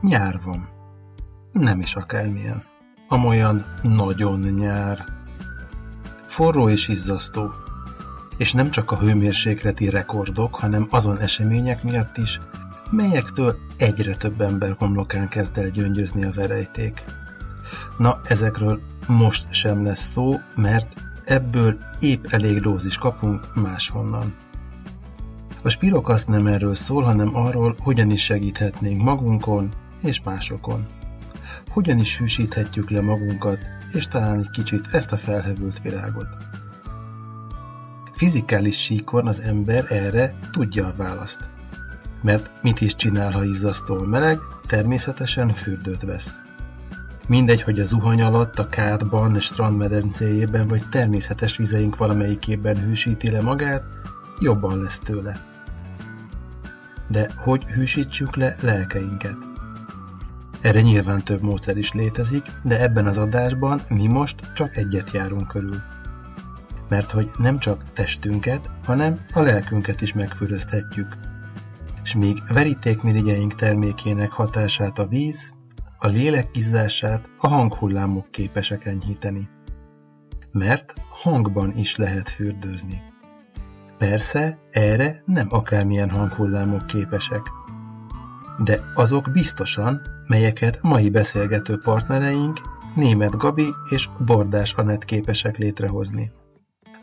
Nyár van. Nem is akármilyen. Amolyan nagyon nyár. Forró és izzasztó. És nem csak a hőmérsékleti rekordok, hanem azon események miatt is, melyektől egyre több ember homlokán kezd el gyöngyözni a verejték. Na, ezekről most sem lesz szó, mert ebből épp elég dózis kapunk máshonnan. A spirokaszt nem erről szól, hanem arról, hogyan is segíthetnénk magunkon és másokon. Hogyan is hűsíthetjük le magunkat, és talán egy kicsit ezt a felhevült világot. Fizikális síkon az ember erre tudja a választ. Mert mit is csinál, ha izzasztól meleg, természetesen fürdőt vesz. Mindegy, hogy a zuhany alatt, a kádban, strandmedencéjében vagy természetes vizeink valamelyikében hűsíti le magát, jobban lesz tőle. De hogy hűsítsük le lelkeinket? Erre nyilván több módszer is létezik, de ebben az adásban mi most csak egyet járunk körül. Mert hogy nem csak testünket, hanem a lelkünket is megfürözthetjük. És míg verítékmirigyeink termékének hatását a víz, a lélek izzását a hanghullámok képesek enyhíteni. Mert hangban is lehet fürdőzni. Persze, erre nem akármilyen hanghullámok képesek. De azok biztosan, melyeket mai beszélgető partnereink Német Gabi és Bordás Anett képesek létrehozni.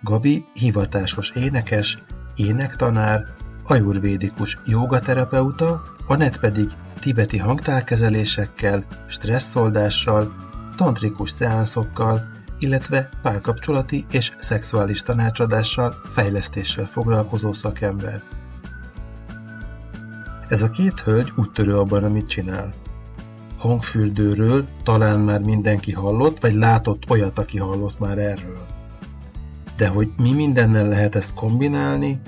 Gabi hivatásos énekes, énektanár, ajurvédikus jogaterapeuta, Anett pedig tibeti hangtárkezelésekkel, stresszoldással, tantrikus szeánszokkal, illetve párkapcsolati és szexuális tanácsadással, fejlesztéssel foglalkozó szakember. Ez a két hölgy úttörő abban, amit csinál. Hangfürdőről talán már mindenki hallott, vagy látott olyat, aki hallott már erről. De hogy mi mindennel lehet ezt kombinálni,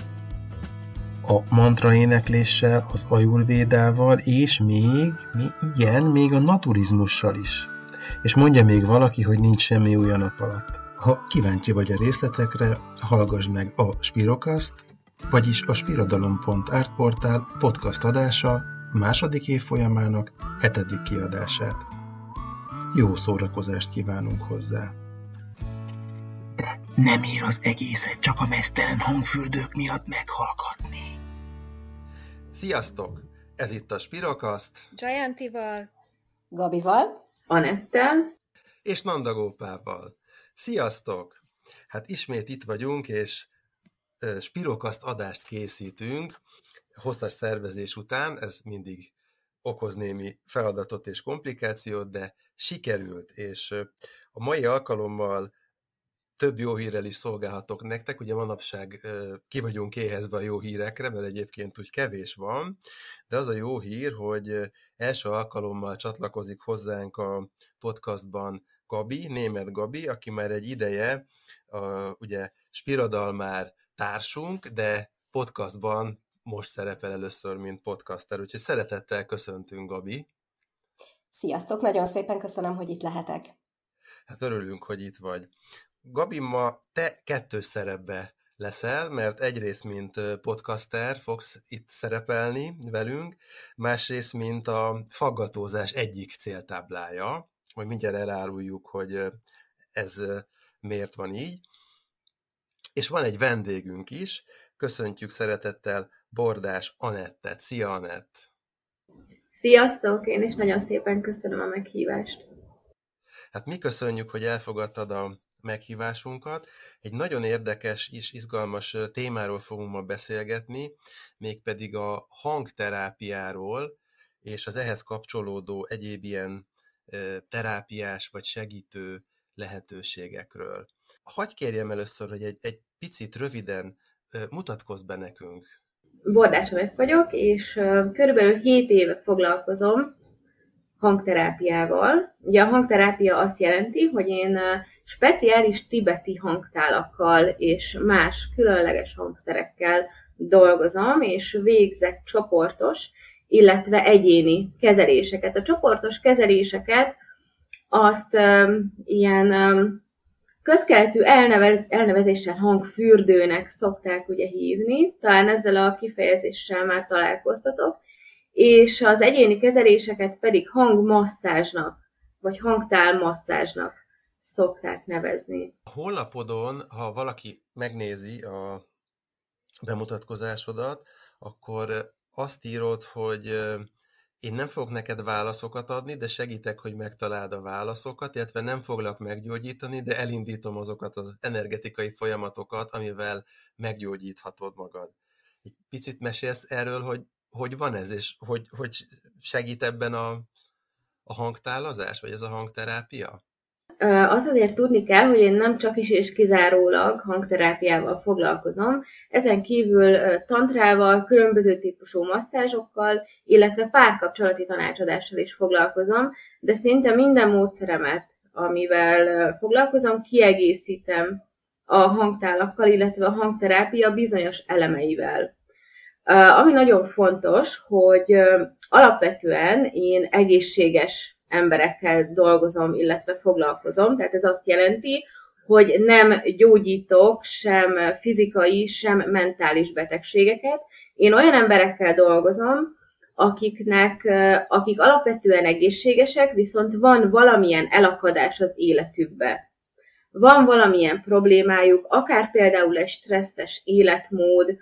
a mantra énekléssel, az ajurvédával, és még, még igen, még a naturizmussal is. És mondja még valaki, hogy nincs semmi új a nap alatt. Ha kíváncsi vagy a részletekre, hallgass meg a Spirokast, vagyis a Spirodalom.art portál podcast adása második év folyamának hetedik kiadását. Jó szórakozást kívánunk hozzá! De nem ér az egészet csak a mesztelen hangfürdők miatt meghallgatni. Sziasztok! Ez itt a Spirokast. Giantival. Gabival. Anettel. És Nandagópával. Sziasztok! Hát ismét itt vagyunk, és Spirokast adást készítünk hosszas szervezés után, ez mindig okoz némi feladatot és komplikációt, de sikerült, és a mai alkalommal több jó hírrel is szolgálhatok nektek. Ugye manapság ki vagyunk éhezve a jó hírekre, mert egyébként úgy kevés van, de az a jó hír, hogy első alkalommal csatlakozik hozzánk a podcastban Gabi, német Gabi, aki már egy ideje, a, ugye Spiradalmár társunk, de podcastban most szerepel először, mint podcaster, úgyhogy szeretettel köszöntünk, Gabi. Sziasztok, nagyon szépen köszönöm, hogy itt lehetek. Hát örülünk, hogy itt vagy. Gabi, ma te kettős szerepbe leszel, mert egyrészt, mint podcaster fogsz itt szerepelni velünk, másrészt, mint a faggatózás egyik céltáblája, hogy mindjárt eláruljuk, hogy ez miért van így. És van egy vendégünk is, köszöntjük szeretettel Bordás Anettet. Szia, Anett! Sziasztok! Én is nagyon szépen köszönöm a meghívást. Hát mi köszönjük, hogy elfogadtad a meghívásunkat. Egy nagyon érdekes és izgalmas témáról fogunk ma beszélgetni, mégpedig a hangterápiáról és az ehhez kapcsolódó egyéb ilyen terápiás vagy segítő lehetőségekről. Hagy kérjem először, hogy egy, egy picit röviden mutatkozz be nekünk. Bordás vagyok, és körülbelül 7 éve foglalkozom hangterápiával. Ugye a hangterápia azt jelenti, hogy én speciális tibeti hangtálakkal és más különleges hangszerekkel dolgozom, és végzek csoportos, illetve egyéni kezeléseket. A csoportos kezeléseket azt um, ilyen um, közkeletű elnevez, elnevezéssel hangfürdőnek szokták ugye hívni, talán ezzel a kifejezéssel már találkoztatok, és az egyéni kezeléseket pedig hangmasszázsnak, vagy hangtálmasszázsnak szokták nevezni. A honlapodon, ha valaki megnézi a bemutatkozásodat, akkor azt írod, hogy én nem fogok neked válaszokat adni, de segítek, hogy megtaláld a válaszokat, illetve nem foglak meggyógyítani, de elindítom azokat az energetikai folyamatokat, amivel meggyógyíthatod magad. Egy picit mesélsz erről, hogy hogy van ez, és hogy, hogy segít ebben a, a hangtálazás, vagy ez a hangterápia? Az azért tudni kell, hogy én nem csak is és kizárólag hangterápiával foglalkozom, ezen kívül tantrával, különböző típusú masszázsokkal, illetve párkapcsolati tanácsadással is foglalkozom, de szinte minden módszeremet, amivel foglalkozom, kiegészítem a hangtálakkal, illetve a hangterápia bizonyos elemeivel. Ami nagyon fontos, hogy alapvetően én egészséges emberekkel dolgozom, illetve foglalkozom. Tehát ez azt jelenti, hogy nem gyógyítok sem fizikai, sem mentális betegségeket. Én olyan emberekkel dolgozom, akiknek, akik alapvetően egészségesek, viszont van valamilyen elakadás az életükbe. Van valamilyen problémájuk, akár például egy stresszes életmód,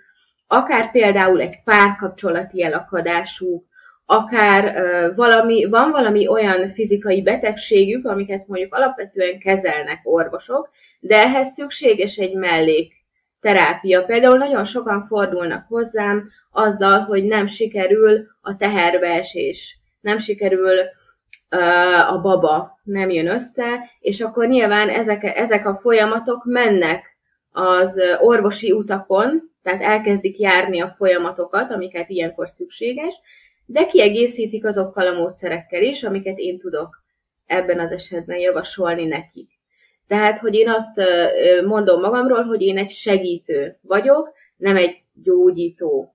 akár például egy párkapcsolati elakadásuk, akár valami, van valami olyan fizikai betegségük, amiket mondjuk alapvetően kezelnek orvosok, de ehhez szükséges egy mellék terápia. Például nagyon sokan fordulnak hozzám azzal, hogy nem sikerül a teherbeesés, nem sikerül a baba, nem jön össze, és akkor nyilván ezek, ezek a folyamatok mennek az orvosi utakon, tehát elkezdik járni a folyamatokat, amiket ilyenkor szükséges, de kiegészítik azokkal a módszerekkel is, amiket én tudok ebben az esetben javasolni nekik. Tehát, hogy én azt mondom magamról, hogy én egy segítő vagyok, nem egy gyógyító.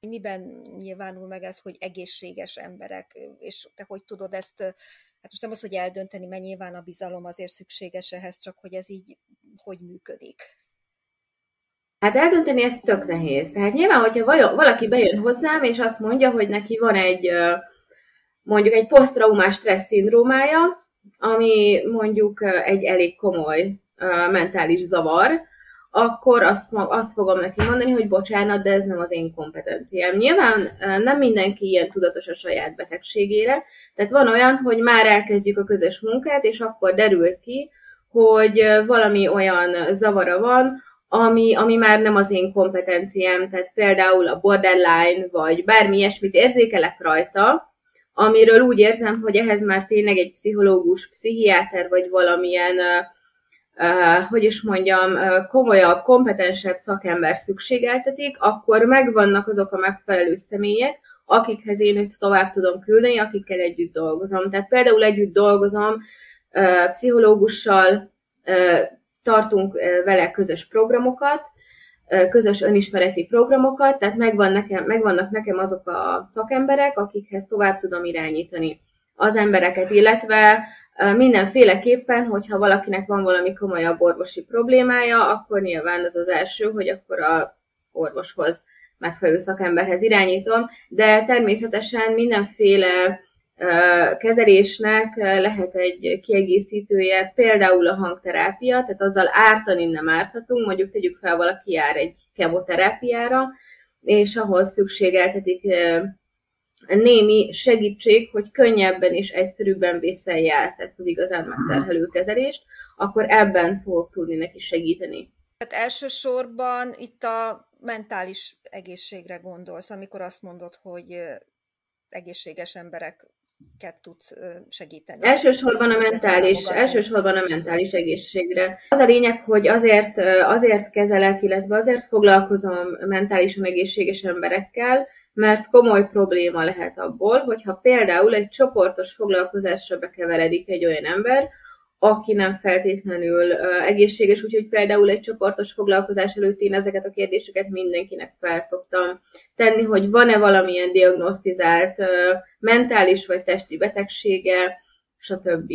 Miben nyilvánul meg ez, hogy egészséges emberek, és te hogy tudod ezt, hát most nem az, hogy eldönteni, mert nyilván a bizalom azért szükséges ehhez, csak hogy ez így hogy működik. Hát eldönteni ez tök nehéz. Tehát nyilván, hogyha valaki bejön hozzám, és azt mondja, hogy neki van egy mondjuk egy posztraumás stressz szindrómája, ami mondjuk egy elég komoly mentális zavar, akkor azt, azt fogom neki mondani, hogy bocsánat, de ez nem az én kompetenciám. Nyilván nem mindenki ilyen tudatos a saját betegségére, tehát van olyan, hogy már elkezdjük a közös munkát, és akkor derül ki, hogy valami olyan zavara van, ami, ami már nem az én kompetenciám, tehát például a borderline, vagy bármi ilyesmit érzékelek rajta, amiről úgy érzem, hogy ehhez már tényleg egy pszichológus, pszichiáter, vagy valamilyen, uh, hogy is mondjam, komolyabb, kompetensebb szakember szükségeltetik, akkor megvannak azok a megfelelő személyek, akikhez én őt tovább tudom küldeni, akikkel együtt dolgozom. Tehát például együtt dolgozom uh, pszichológussal, tartunk vele közös programokat, közös önismereti programokat, tehát megvan nekem, megvannak nekem azok a szakemberek, akikhez tovább tudom irányítani az embereket, illetve mindenféleképpen, hogyha valakinek van valami komolyabb orvosi problémája, akkor nyilván az az első, hogy akkor a orvoshoz megfelelő szakemberhez irányítom, de természetesen mindenféle kezelésnek lehet egy kiegészítője, például a hangterápia, tehát azzal ártani nem árthatunk, mondjuk tegyük fel, valaki jár egy kemoterápiára, és ahhoz szükségeltetik némi segítség, hogy könnyebben és egyszerűbben vészelje át ezt az igazán megterhelő kezelést, akkor ebben fogok tudni neki segíteni. Tehát elsősorban itt a mentális egészségre gondolsz, amikor azt mondod, hogy egészséges emberek tudsz segíteni? Elsősorban a mentális, elsősorban a mentális egészségre. Az a lényeg, hogy azért, azért kezelek, illetve azért foglalkozom mentálisan egészséges emberekkel, mert komoly probléma lehet abból, hogyha például egy csoportos foglalkozásra bekeveredik egy olyan ember, aki nem feltétlenül egészséges, úgyhogy például egy csoportos foglalkozás előtt én ezeket a kérdéseket mindenkinek felszoktam tenni, hogy van-e valamilyen diagnosztizált mentális vagy testi betegsége, stb.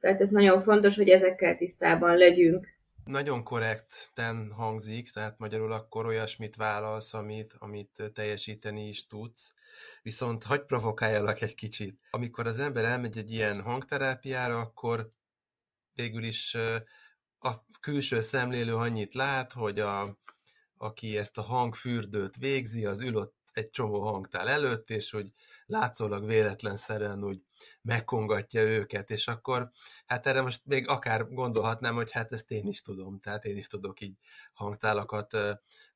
Tehát ez nagyon fontos, hogy ezekkel tisztában legyünk. nagyon korrekten hangzik, tehát magyarul akkor olyasmit válasz, amit, amit teljesíteni is tudsz. Viszont hagyj provokáljalak egy kicsit. Amikor az ember elmegy egy ilyen hangterápiára, akkor végül is a külső szemlélő annyit lát, hogy a, aki ezt a hangfürdőt végzi, az ül ott egy csomó hangtál előtt, és hogy látszólag véletlenszerűen úgy megkongatja őket, és akkor hát erre most még akár gondolhatnám, hogy hát ezt én is tudom, tehát én is tudok így hangtálakat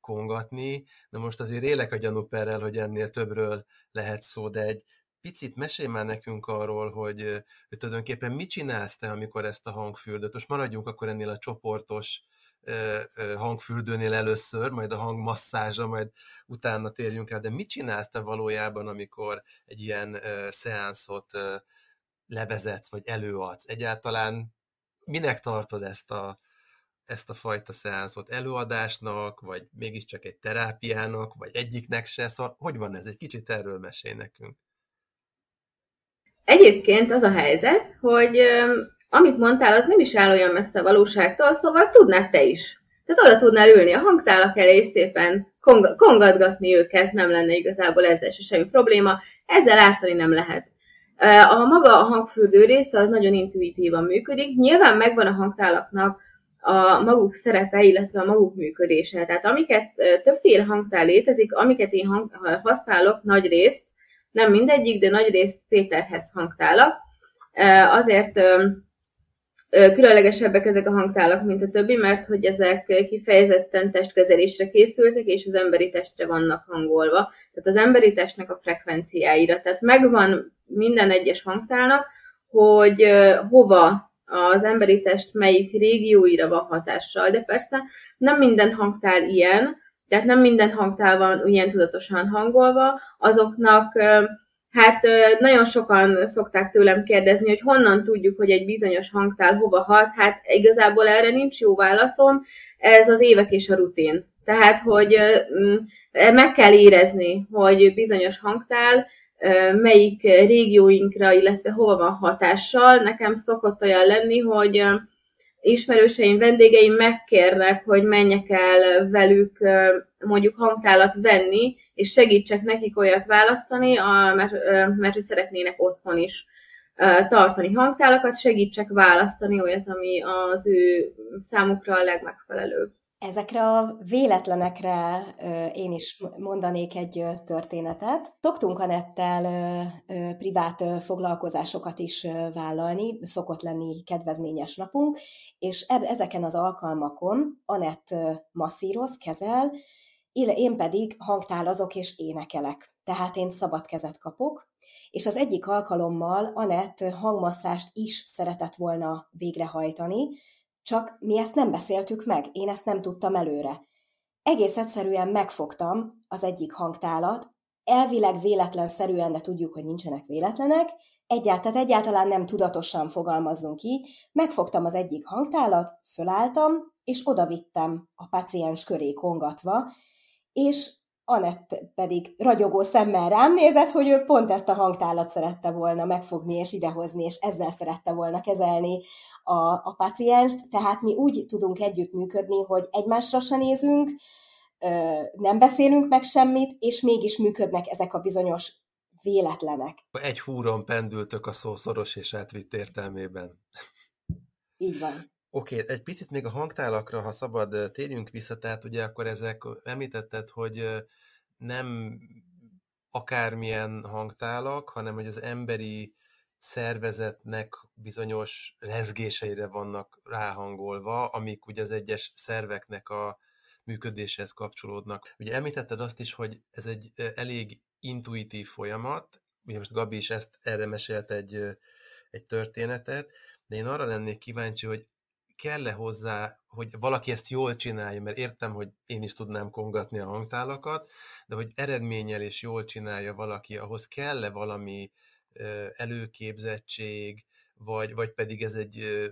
kongatni, de most azért élek a gyanúperrel, hogy ennél többről lehet szó, de egy picit mesélj már nekünk arról, hogy, hogy tulajdonképpen mit csinálsz te, amikor ezt a hangfürdőt, most maradjunk akkor ennél a csoportos hangfürdőnél először, majd a hangmasszázsa, majd utána térjünk rá, de mit csinálsz te valójában, amikor egy ilyen szeánszot levezetsz, vagy előadsz? Egyáltalán minek tartod ezt a, ezt a fajta szeánszot előadásnak, vagy mégiscsak egy terápiának, vagy egyiknek se, szóval hogy van ez? Egy kicsit erről mesél nekünk. Egyébként az a helyzet, hogy amit mondtál, az nem is áll olyan messze a valóságtól, szóval tudnád te is. Tehát oda tudnál ülni a hangtálak elé, és szépen kong- kongatgatni őket, nem lenne igazából ezzel se semmi probléma, ezzel ártani nem lehet. A maga a hangfürdő része az nagyon intuitívan működik. Nyilván megvan a hangtálaknak a maguk szerepe, illetve a maguk működése. Tehát amiket többféle hangtál létezik, amiket én hang, használok nagy részt, nem mindegyik, de nagy részt Péterhez hangtálak. Azért különlegesebbek ezek a hangtálak, mint a többi, mert hogy ezek kifejezetten testkezelésre készültek, és az emberi testre vannak hangolva. Tehát az emberi testnek a frekvenciáira. Tehát megvan minden egyes hangtálnak, hogy hova az emberi test melyik régióira van hatással, de persze nem minden hangtál ilyen, tehát nem minden hangtál van ilyen tudatosan hangolva, azoknak Hát nagyon sokan szokták tőlem kérdezni, hogy honnan tudjuk, hogy egy bizonyos hangtál hova hat. Hát igazából erre nincs jó válaszom, ez az évek és a rutin. Tehát, hogy meg kell érezni, hogy bizonyos hangtál melyik régióinkra, illetve hova van hatással. Nekem szokott olyan lenni, hogy ismerőseim, vendégeim megkérnek, hogy menjek el velük mondjuk hangtálat venni, és segítsek nekik olyat választani, mert, mert szeretnének otthon is tartani hangtálakat, segítsek választani olyat, ami az ő számukra a legmegfelelőbb. Ezekre a véletlenekre én is mondanék egy történetet. Szoktunk Anettel privát foglalkozásokat is vállalni, szokott lenni kedvezményes napunk, és ezeken az alkalmakon Anett masszíroz, kezel, én pedig hangtálazok és énekelek. Tehát én szabad kezet kapok, és az egyik alkalommal Anett hangmasszást is szeretett volna végrehajtani, csak mi ezt nem beszéltük meg, én ezt nem tudtam előre. Egész egyszerűen megfogtam az egyik hangtálat, elvileg véletlenszerűen, de tudjuk, hogy nincsenek véletlenek, egyáltalán, egyáltalán nem tudatosan fogalmazzunk így, megfogtam az egyik hangtálat, fölálltam, és odavittem a paciens köré kongatva, és Anett pedig ragyogó szemmel rám nézett, hogy ő pont ezt a hangtálat szerette volna megfogni és idehozni, és ezzel szerette volna kezelni a, a pacienst. Tehát mi úgy tudunk együttműködni, hogy egymásra se nézünk, nem beszélünk meg semmit, és mégis működnek ezek a bizonyos véletlenek. Egy húron pendültök a szó szoros és átvitt értelmében. Így van. Oké, okay, egy picit még a hangtálakra, ha szabad, térjünk vissza, tehát ugye akkor ezek, említetted, hogy nem akármilyen hangtálak, hanem hogy az emberi szervezetnek bizonyos rezgéseire vannak ráhangolva, amik ugye az egyes szerveknek a működéshez kapcsolódnak. Ugye említetted azt is, hogy ez egy elég intuitív folyamat, ugye most Gabi is ezt erre mesélt egy, egy történetet, de én arra lennék kíváncsi, hogy kell-e hozzá, hogy valaki ezt jól csinálja, mert értem, hogy én is tudnám kongatni a hangtálakat, de hogy eredménnyel és jól csinálja valaki, ahhoz kell-e valami előképzettség, vagy, vagy pedig ez egy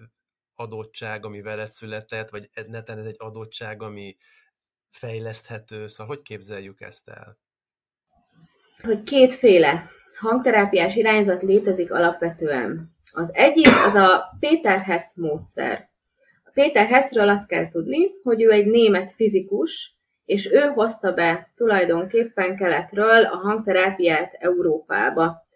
adottság, ami veled született, vagy neten ez egy adottság, ami fejleszthető, szóval hogy képzeljük ezt el? Hogy kétféle hangterápiás irányzat létezik alapvetően. Az egyik az a Peter Hess módszer. Péter Hessről azt kell tudni, hogy ő egy német fizikus, és ő hozta be tulajdonképpen keletről a hangterápiát Európába.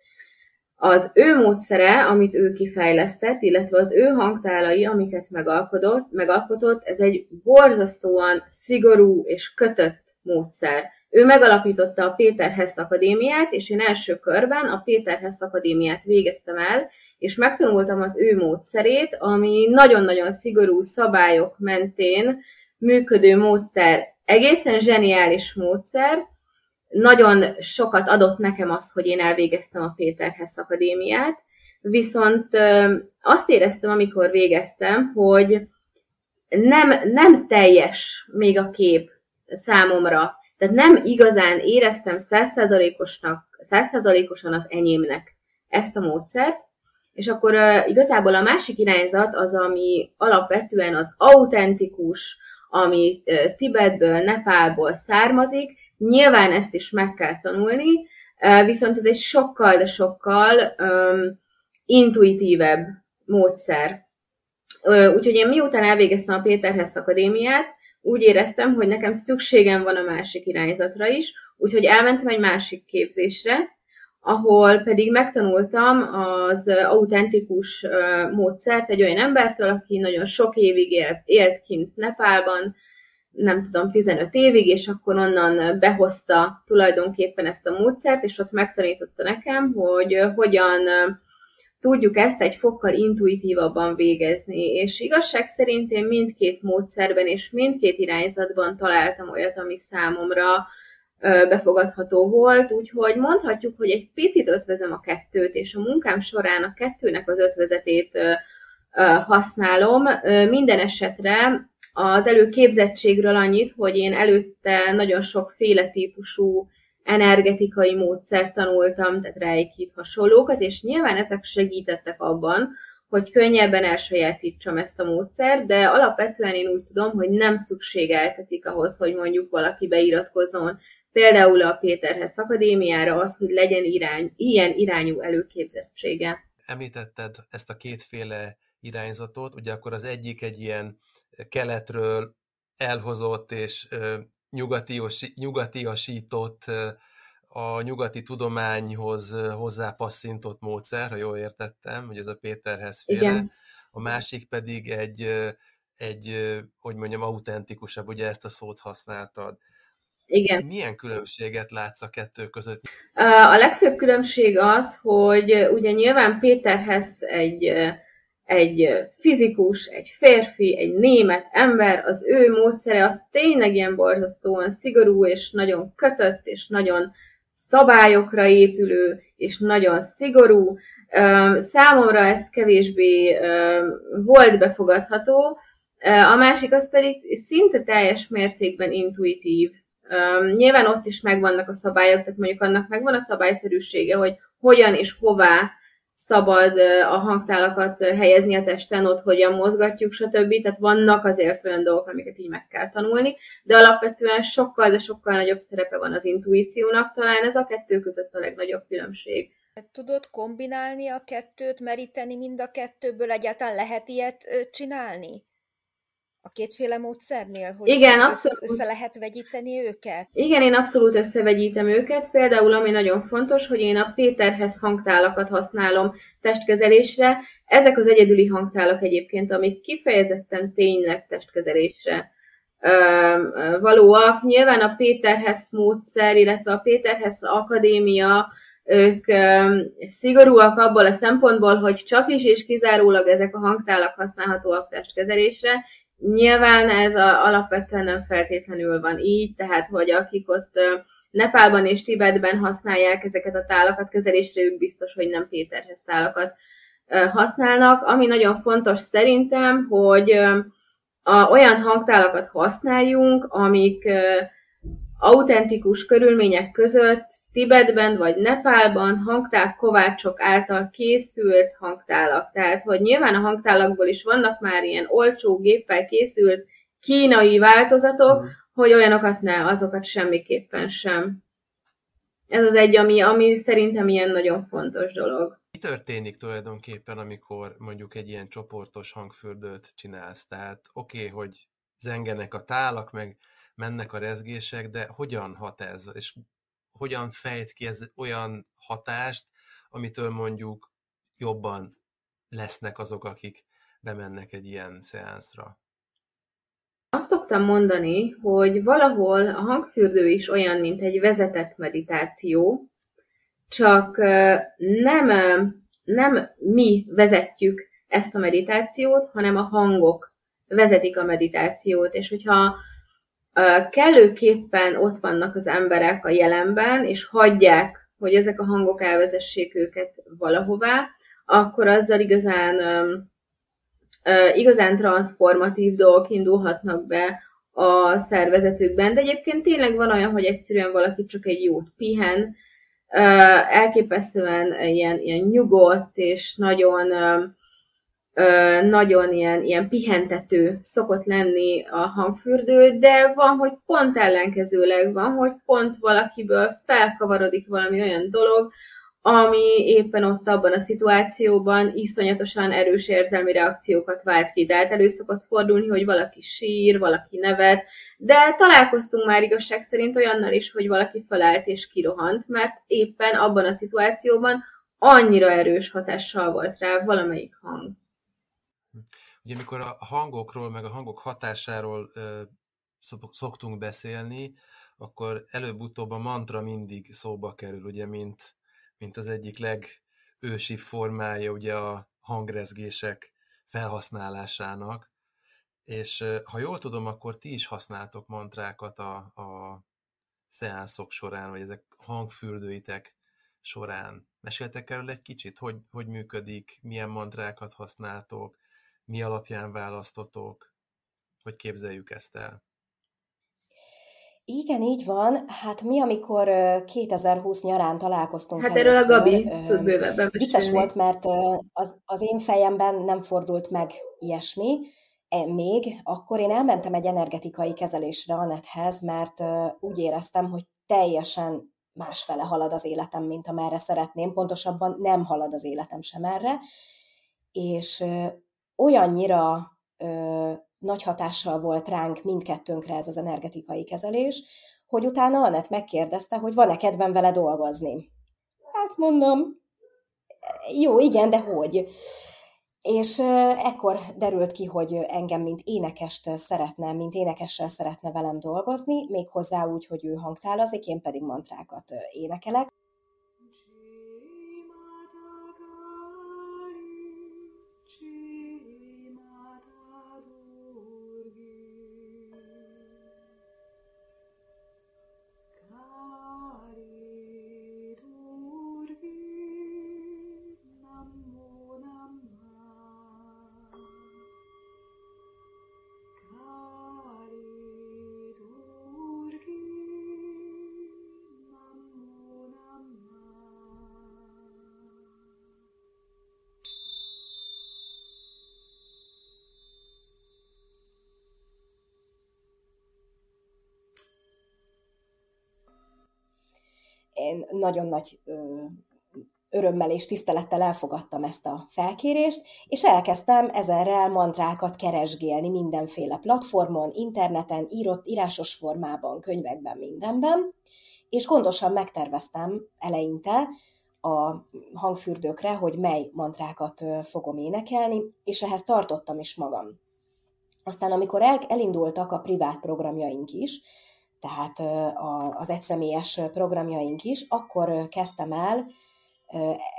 Az ő módszere, amit ő kifejlesztett, illetve az ő hangtálai, amiket megalkotott, megalkotott, ez egy borzasztóan szigorú és kötött módszer. Ő megalapította a Péter Hess Akadémiát, és én első körben a Péter Hess Akadémiát végeztem el, és megtanultam az ő módszerét, ami nagyon-nagyon szigorú szabályok mentén működő módszer. Egészen zseniális módszer, nagyon sokat adott nekem az, hogy én elvégeztem a Péter Hess Akadémiát, viszont azt éreztem, amikor végeztem, hogy nem, nem teljes még a kép számomra. Tehát nem igazán éreztem százszázalékosan az enyémnek ezt a módszert, és akkor igazából a másik irányzat az, ami alapvetően az autentikus, ami uh, Tibetből, Nepálból származik, nyilván ezt is meg kell tanulni, viszont ez egy sokkal, de sokkal um, intuitívebb módszer. Uh, úgyhogy én miután elvégeztem a Péterhez Akadémiát, úgy éreztem, hogy nekem szükségem van a másik irányzatra is, úgyhogy elmentem egy másik képzésre, ahol pedig megtanultam az autentikus módszert egy olyan embertől, aki nagyon sok évig élt, élt kint Nepálban, nem tudom, 15 évig, és akkor onnan behozta tulajdonképpen ezt a módszert, és ott megtanította nekem, hogy hogyan tudjuk ezt egy fokkal intuitívabban végezni. És igazság szerint én mindkét módszerben és mindkét irányzatban találtam olyat, ami számomra befogadható volt, úgyhogy mondhatjuk, hogy egy picit ötvezem a kettőt, és a munkám során a kettőnek az ötvezetét használom. Minden esetre az előképzettségről annyit, hogy én előtte nagyon sokféle típusú energetikai módszert tanultam, tehát reikit hasonlókat, és nyilván ezek segítettek abban, hogy könnyebben elsajátítsam ezt a módszert, de alapvetően én úgy tudom, hogy nem szükségeltetik ahhoz, hogy mondjuk valaki beiratkozzon például a Péterhez Akadémiára az, hogy legyen irány, ilyen irányú előképzettsége. Említetted ezt a kétféle irányzatot, ugye akkor az egyik egy ilyen keletről elhozott és nyugatiasított a nyugati tudományhoz hozzápasszintott módszer, ha jól értettem, hogy ez a Péterhez féle. Igen. A másik pedig egy, egy, hogy mondjam, autentikusabb, ugye ezt a szót használtad. Igen. Milyen különbséget látsz a kettő között? A legfőbb különbség az, hogy ugye nyilván Péterhez egy, egy fizikus, egy férfi, egy német ember, az ő módszere az tényleg ilyen borzasztóan szigorú, és nagyon kötött, és nagyon szabályokra épülő, és nagyon szigorú. Számomra ez kevésbé volt befogadható, a másik az pedig szinte teljes mértékben intuitív Um, nyilván ott is megvannak a szabályok, tehát mondjuk annak megvan a szabályszerűsége, hogy hogyan és hová szabad a hangtálakat helyezni a testen, ott hogyan mozgatjuk, stb. Tehát vannak azért olyan dolgok, amiket így meg kell tanulni, de alapvetően sokkal, de sokkal nagyobb szerepe van az intuíciónak, talán ez a kettő között a legnagyobb különbség. Tudod kombinálni a kettőt, meríteni mind a kettőből? Egyáltalán lehet ilyet csinálni? A kétféle módszernél, hogy Igen, abszolút. össze lehet vegyíteni őket? Igen, én abszolút összevegyítem őket. Például, ami nagyon fontos, hogy én a Péterhez hangtálakat használom testkezelésre. Ezek az egyedüli hangtálak egyébként, amik kifejezetten tényleg testkezelésre valóak. Nyilván a Péterhez módszer, illetve a Péterhez akadémia ők szigorúak abból a szempontból, hogy csak is és kizárólag ezek a hangtálak használhatóak testkezelésre, Nyilván ez a, alapvetően nem feltétlenül van így, tehát hogy akik ott Nepálban és Tibetben használják ezeket a tálakat kezelésre, ők biztos, hogy nem Péterhez tálakat használnak. Ami nagyon fontos szerintem, hogy a, olyan hangtálakat használjunk, amik autentikus körülmények között Tibetben vagy Nepálban hangtál kovácsok által készült hangtálak. Tehát, hogy nyilván a hangtálakból is vannak már ilyen olcsó géppel készült kínai változatok, mm. hogy olyanokat ne, azokat semmiképpen sem. Ez az egy, ami, ami szerintem ilyen nagyon fontos dolog. Mi történik tulajdonképpen, amikor mondjuk egy ilyen csoportos hangfürdőt csinálsz? Tehát oké, okay, hogy zengenek a tálak, meg mennek a rezgések, de hogyan hat ez? És hogyan fejt ki ez olyan hatást, amitől mondjuk jobban lesznek azok, akik bemennek egy ilyen szeánszra? Azt szoktam mondani, hogy valahol a hangfürdő is olyan, mint egy vezetett meditáció, csak nem, nem mi vezetjük ezt a meditációt, hanem a hangok vezetik a meditációt, és hogyha kellőképpen ott vannak az emberek a jelenben, és hagyják, hogy ezek a hangok elvezessék őket valahová, akkor azzal igazán, igazán transformatív dolgok indulhatnak be a szervezetükben. De egyébként tényleg van olyan, hogy egyszerűen valaki csak egy jót pihen, elképesztően ilyen, ilyen nyugodt és nagyon, nagyon ilyen, ilyen pihentető szokott lenni a hangfürdő, de van, hogy pont ellenkezőleg van, hogy pont valakiből felkavarodik valami olyan dolog, ami éppen ott abban a szituációban iszonyatosan erős érzelmi reakciókat vált ki. Tehát elő szokott fordulni, hogy valaki sír, valaki nevet, de találkoztunk már igazság szerint olyannal is, hogy valaki felállt és kirohant, mert éppen abban a szituációban annyira erős hatással volt rá valamelyik hang. Ugye amikor a hangokról, meg a hangok hatásáról ö, szoktunk beszélni, akkor előbb-utóbb a mantra mindig szóba kerül, ugye, mint, mint az egyik legősibb formája ugye a hangrezgések felhasználásának. És ha jól tudom, akkor ti is használtok mantrákat a, a szeánszok során, vagy ezek hangfürdőitek során. Meséltek erről egy kicsit, hogy, hogy működik, milyen mantrákat használtok, mi alapján választotok, hogy képzeljük ezt el? Igen, így van. Hát mi, amikor 2020 nyarán találkoztunk Hát erről a Gabi tud bővebben Vicces volt, mert az, az én fejemben nem fordult meg ilyesmi. E, még akkor én elmentem egy energetikai kezelésre Anethez, mert úgy éreztem, hogy teljesen másfele halad az életem, mint amerre szeretném. Pontosabban nem halad az életem sem erre. És olyannyira nagy hatással volt ránk mindkettőnkre ez az energetikai kezelés, hogy utána Anett megkérdezte, hogy van-e kedvem vele dolgozni. Hát mondom, jó, igen, de hogy? És ekkor derült ki, hogy engem, mint énekest szeretne, mint énekessel szeretne velem dolgozni, méghozzá úgy, hogy ő hangtálazik, én pedig mantrákat énekelek. Én nagyon nagy örömmel és tisztelettel elfogadtam ezt a felkérést, és elkezdtem ezerrel mantrákat keresgélni mindenféle platformon, interneten, írott, írásos formában, könyvekben, mindenben, és gondosan megterveztem eleinte a hangfürdőkre, hogy mely mantrákat fogom énekelni, és ehhez tartottam is magam. Aztán, amikor elindultak a privát programjaink is, tehát az egyszemélyes programjaink is, akkor kezdtem el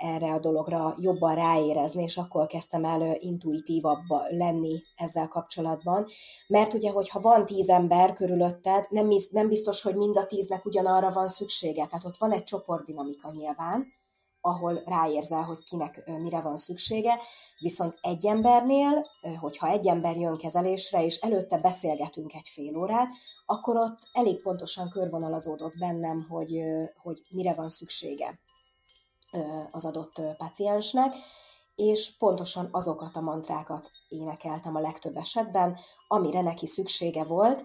erre a dologra jobban ráérezni, és akkor kezdtem el intuitívabb lenni ezzel kapcsolatban. Mert ugye, hogyha van tíz ember körülötted, nem, nem biztos, hogy mind a tíznek ugyanarra van szüksége. Tehát ott van egy csoportdinamika nyilván, ahol ráérzel, hogy kinek mire van szüksége, viszont egy embernél, hogyha egy ember jön kezelésre, és előtte beszélgetünk egy fél órát, akkor ott elég pontosan körvonalazódott bennem, hogy, hogy mire van szüksége az adott paciensnek, és pontosan azokat a mantrákat énekeltem a legtöbb esetben, amire neki szüksége volt,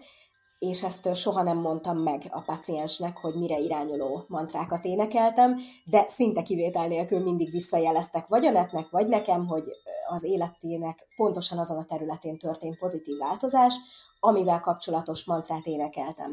és ezt soha nem mondtam meg a paciensnek, hogy mire irányuló mantrákat énekeltem, de szinte kivétel nélkül mindig visszajeleztek vagy a netnek, vagy nekem, hogy az életének pontosan azon a területén történt pozitív változás, amivel kapcsolatos mantrát énekeltem.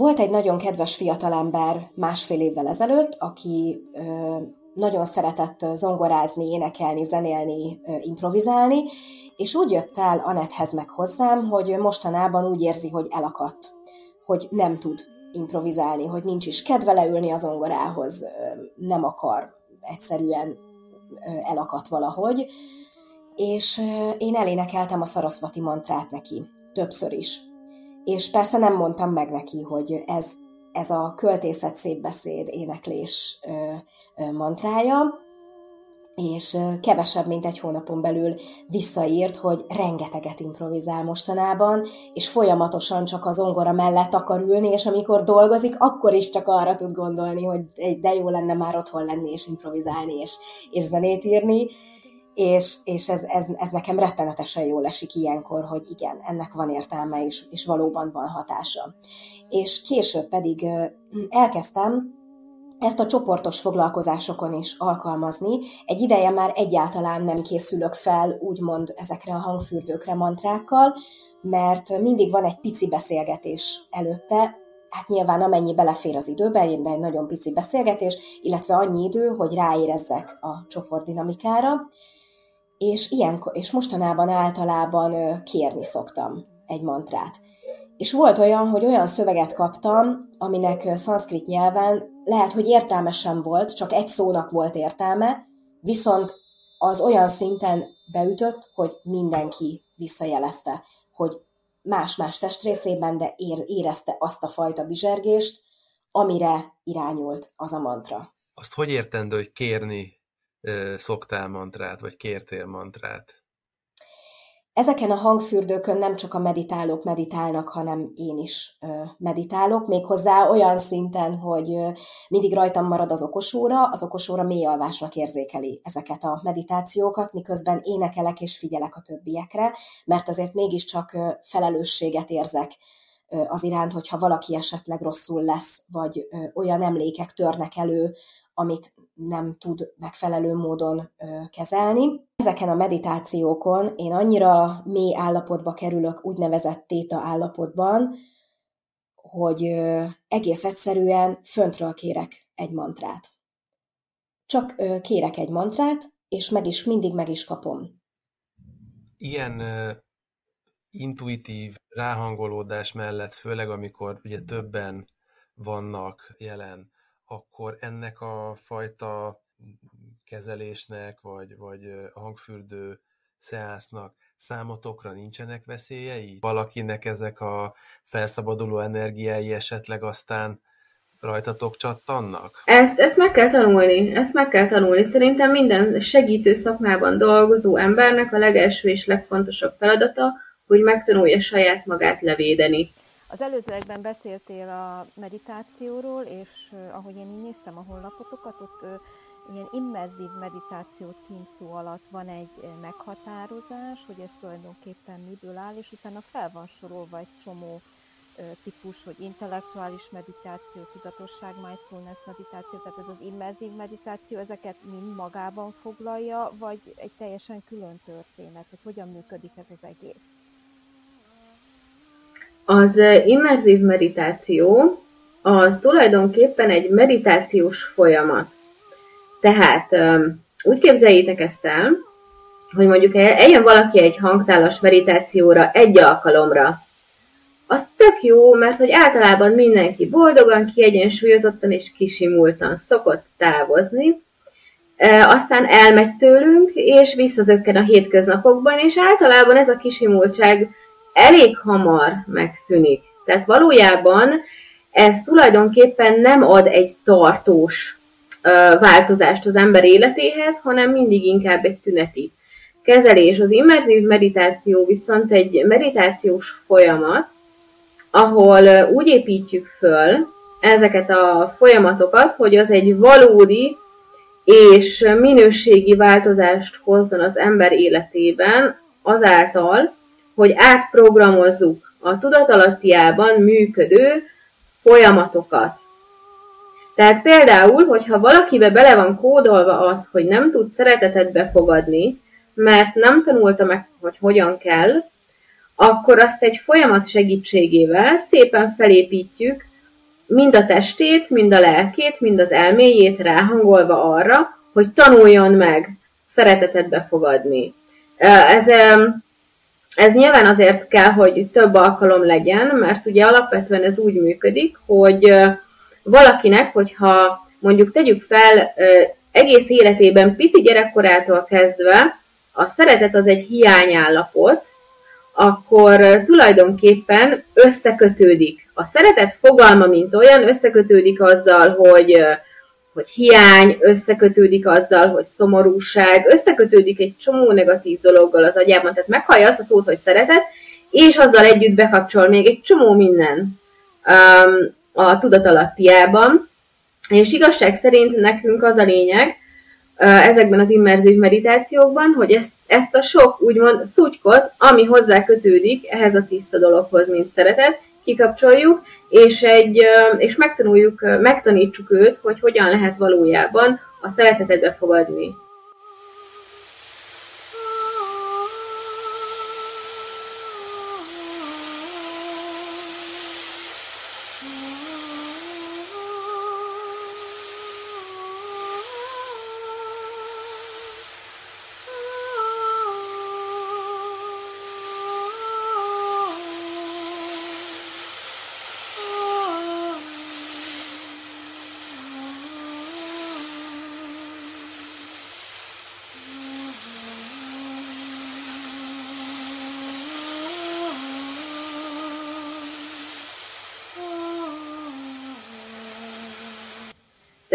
Volt egy nagyon kedves fiatalember másfél évvel ezelőtt, aki nagyon szeretett zongorázni, énekelni, zenélni, improvizálni, és úgy jött el Anethez meg hozzám, hogy mostanában úgy érzi, hogy elakadt, hogy nem tud improvizálni, hogy nincs is kedve leülni a zongorához, nem akar, egyszerűen elakadt valahogy. És én elénekeltem a szaraszvati mantrát neki, többször is és persze nem mondtam meg neki, hogy ez, ez a költészet szép beszéd éneklés ö, ö, mantrája, és kevesebb, mint egy hónapon belül visszaírt, hogy rengeteget improvizál mostanában, és folyamatosan csak az ongora mellett akar ülni, és amikor dolgozik, akkor is csak arra tud gondolni, hogy de jó lenne már otthon lenni, és improvizálni, és, és zenét írni, és, és ez, ez, ez nekem rettenetesen jól esik ilyenkor, hogy igen, ennek van értelme, és, és valóban van hatása. És később pedig elkezdtem ezt a csoportos foglalkozásokon is alkalmazni. Egy ideje már egyáltalán nem készülök fel, úgymond ezekre a hangfürdőkre, mantrákkal, mert mindig van egy pici beszélgetés előtte, hát nyilván amennyi belefér az időbe, de egy nagyon pici beszélgetés, illetve annyi idő, hogy ráérezzek a csoport dinamikára, és, ilyen, és mostanában általában kérni szoktam egy mantrát. És volt olyan, hogy olyan szöveget kaptam, aminek szanszkrit nyelven lehet, hogy értelme sem volt, csak egy szónak volt értelme, viszont az olyan szinten beütött, hogy mindenki visszajelezte, hogy más-más testrészében, de érezte azt a fajta bizsergést, amire irányult az a mantra. Azt hogy értendő, hogy kérni szoktál mantrát, vagy kértél mantrát? Ezeken a hangfürdőkön nem csak a meditálók meditálnak, hanem én is meditálok, méghozzá olyan szinten, hogy mindig rajtam marad az okosóra, az okosóra mély alvásnak érzékeli ezeket a meditációkat, miközben énekelek és figyelek a többiekre, mert azért mégiscsak felelősséget érzek az iránt, hogyha valaki esetleg rosszul lesz, vagy olyan emlékek törnek elő, amit nem tud megfelelő módon kezelni. Ezeken a meditációkon én annyira mély állapotba kerülök, úgynevezett téta állapotban, hogy egész egyszerűen föntről kérek egy mantrát. Csak kérek egy mantrát, és meg is, mindig meg is kapom. Ilyen intuitív ráhangolódás mellett, főleg amikor ugye többen vannak jelen, akkor ennek a fajta kezelésnek, vagy, vagy hangfürdő szeánsznak számotokra nincsenek veszélyei? Valakinek ezek a felszabaduló energiái esetleg aztán rajtatok csattannak? Ezt, ezt meg kell tanulni, ezt meg kell tanulni. Szerintem minden segítő szakmában dolgozó embernek a legelső és legfontosabb feladata, hogy megtanulja saját magát levédeni. Az előzőekben beszéltél a meditációról, és ahogy én így néztem a honlapotokat, ott ilyen immerzív meditáció címszó alatt van egy meghatározás, hogy ez tulajdonképpen miből áll, és utána fel van sorolva egy csomó típus, hogy intellektuális meditáció, tudatosság, mindfulness meditáció, tehát ez az immerzív meditáció, ezeket mind magában foglalja, vagy egy teljesen külön történet, hogy hogyan működik ez az egész? Az immerzív meditáció az tulajdonképpen egy meditációs folyamat. Tehát úgy képzeljétek ezt el, hogy mondjuk eljön valaki egy hangtálas meditációra egy alkalomra, az tök jó, mert hogy általában mindenki boldogan, kiegyensúlyozottan és kisimultan szokott távozni, aztán elmegy tőlünk, és visszazökken a hétköznapokban, és általában ez a kisimultság elég hamar megszűnik. Tehát valójában ez tulajdonképpen nem ad egy tartós változást az ember életéhez, hanem mindig inkább egy tüneti kezelés. Az immerzív meditáció viszont egy meditációs folyamat, ahol úgy építjük föl ezeket a folyamatokat, hogy az egy valódi és minőségi változást hozzon az ember életében azáltal, hogy átprogramozzuk a tudatalattiában működő folyamatokat. Tehát például, hogyha valakibe bele van kódolva az, hogy nem tud szeretetet befogadni, mert nem tanulta meg, hogy hogyan kell, akkor azt egy folyamat segítségével szépen felépítjük mind a testét, mind a lelkét, mind az elméjét ráhangolva arra, hogy tanuljon meg szeretetet befogadni. Ez, ez nyilván azért kell, hogy több alkalom legyen, mert ugye alapvetően ez úgy működik, hogy valakinek, hogyha mondjuk tegyük fel egész életében pici gyerekkorától kezdve, a szeretet az egy hiányállapot, akkor tulajdonképpen összekötődik. A szeretet fogalma, mint olyan, összekötődik azzal, hogy, hogy hiány, összekötődik azzal, hogy szomorúság, összekötődik egy csomó negatív dologgal az agyában, tehát meghallja azt a szót, hogy szeretet, és azzal együtt bekapcsol még egy csomó minden um, a tudatalattiában. És igazság szerint nekünk az a lényeg, ezekben az immerzív meditációkban, hogy ezt, ezt a sok úgymond szutykot, ami hozzá kötődik ehhez a tiszta dologhoz, mint szeretet, kikapcsoljuk, és, egy, és megtanuljuk, megtanítsuk őt, hogy hogyan lehet valójában a szeretetet befogadni.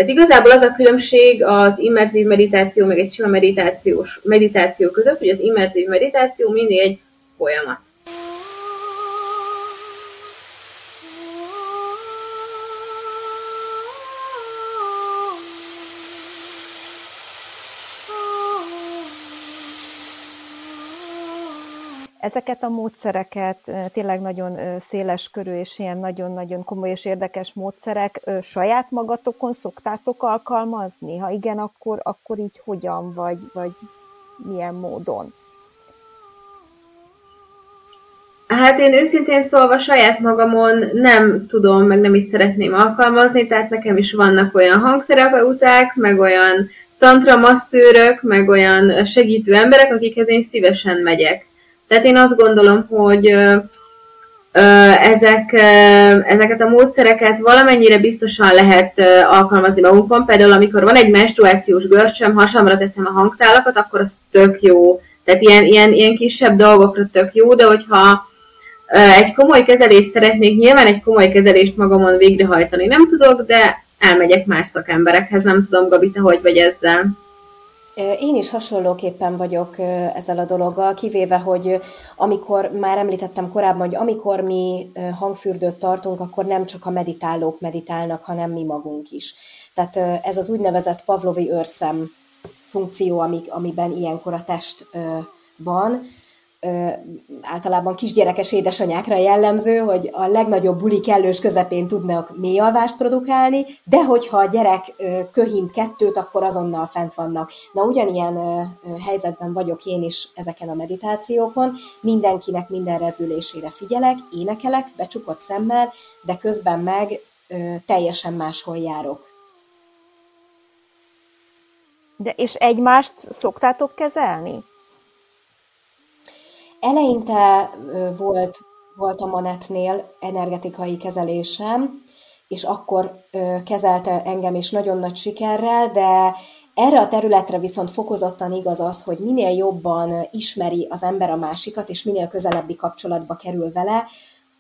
Tehát igazából az a különbség az immerzív meditáció, meg egy sima meditációs meditáció között, hogy az immerzív meditáció mindig egy folyamat. Ezeket a módszereket tényleg nagyon széles körű és ilyen nagyon-nagyon komoly és érdekes módszerek saját magatokon szoktátok alkalmazni? Ha igen, akkor, akkor így hogyan, vagy, vagy milyen módon? Hát én őszintén szólva saját magamon nem tudom, meg nem is szeretném alkalmazni, tehát nekem is vannak olyan hangterapeuták, meg olyan tantra masszőrök, meg olyan segítő emberek, akikhez én szívesen megyek. Tehát én azt gondolom, hogy ezek, ezeket a módszereket valamennyire biztosan lehet alkalmazni magunkon. Például amikor van egy menstruációs görcsöm, hasamra teszem a hangtálakat, akkor az tök jó Tehát ilyen, ilyen, ilyen kisebb dolgokra tök jó, de hogyha egy komoly kezelést szeretnék, nyilván egy komoly kezelést magamon végrehajtani nem tudok, de elmegyek más szakemberekhez, nem tudom, Gabi, te hogy vagy ezzel? Én is hasonlóképpen vagyok ezzel a dologgal, kivéve, hogy amikor már említettem korábban, hogy amikor mi hangfürdőt tartunk, akkor nem csak a meditálók meditálnak, hanem mi magunk is. Tehát ez az úgynevezett pavlovi őrszem funkció, amiben ilyenkor a test van, általában kisgyerekes édesanyákra jellemző, hogy a legnagyobb buli kellős közepén tudnak mélyalvást produkálni, de hogyha a gyerek köhint kettőt, akkor azonnal fent vannak. Na ugyanilyen helyzetben vagyok én is ezeken a meditációkon, mindenkinek minden rezdülésére figyelek, énekelek, becsukott szemmel, de közben meg teljesen máshol járok. De és egymást szoktátok kezelni? Eleinte volt, volt a Manetnél energetikai kezelésem, és akkor kezelte engem is nagyon nagy sikerrel, de erre a területre viszont fokozottan igaz az, hogy minél jobban ismeri az ember a másikat, és minél közelebbi kapcsolatba kerül vele,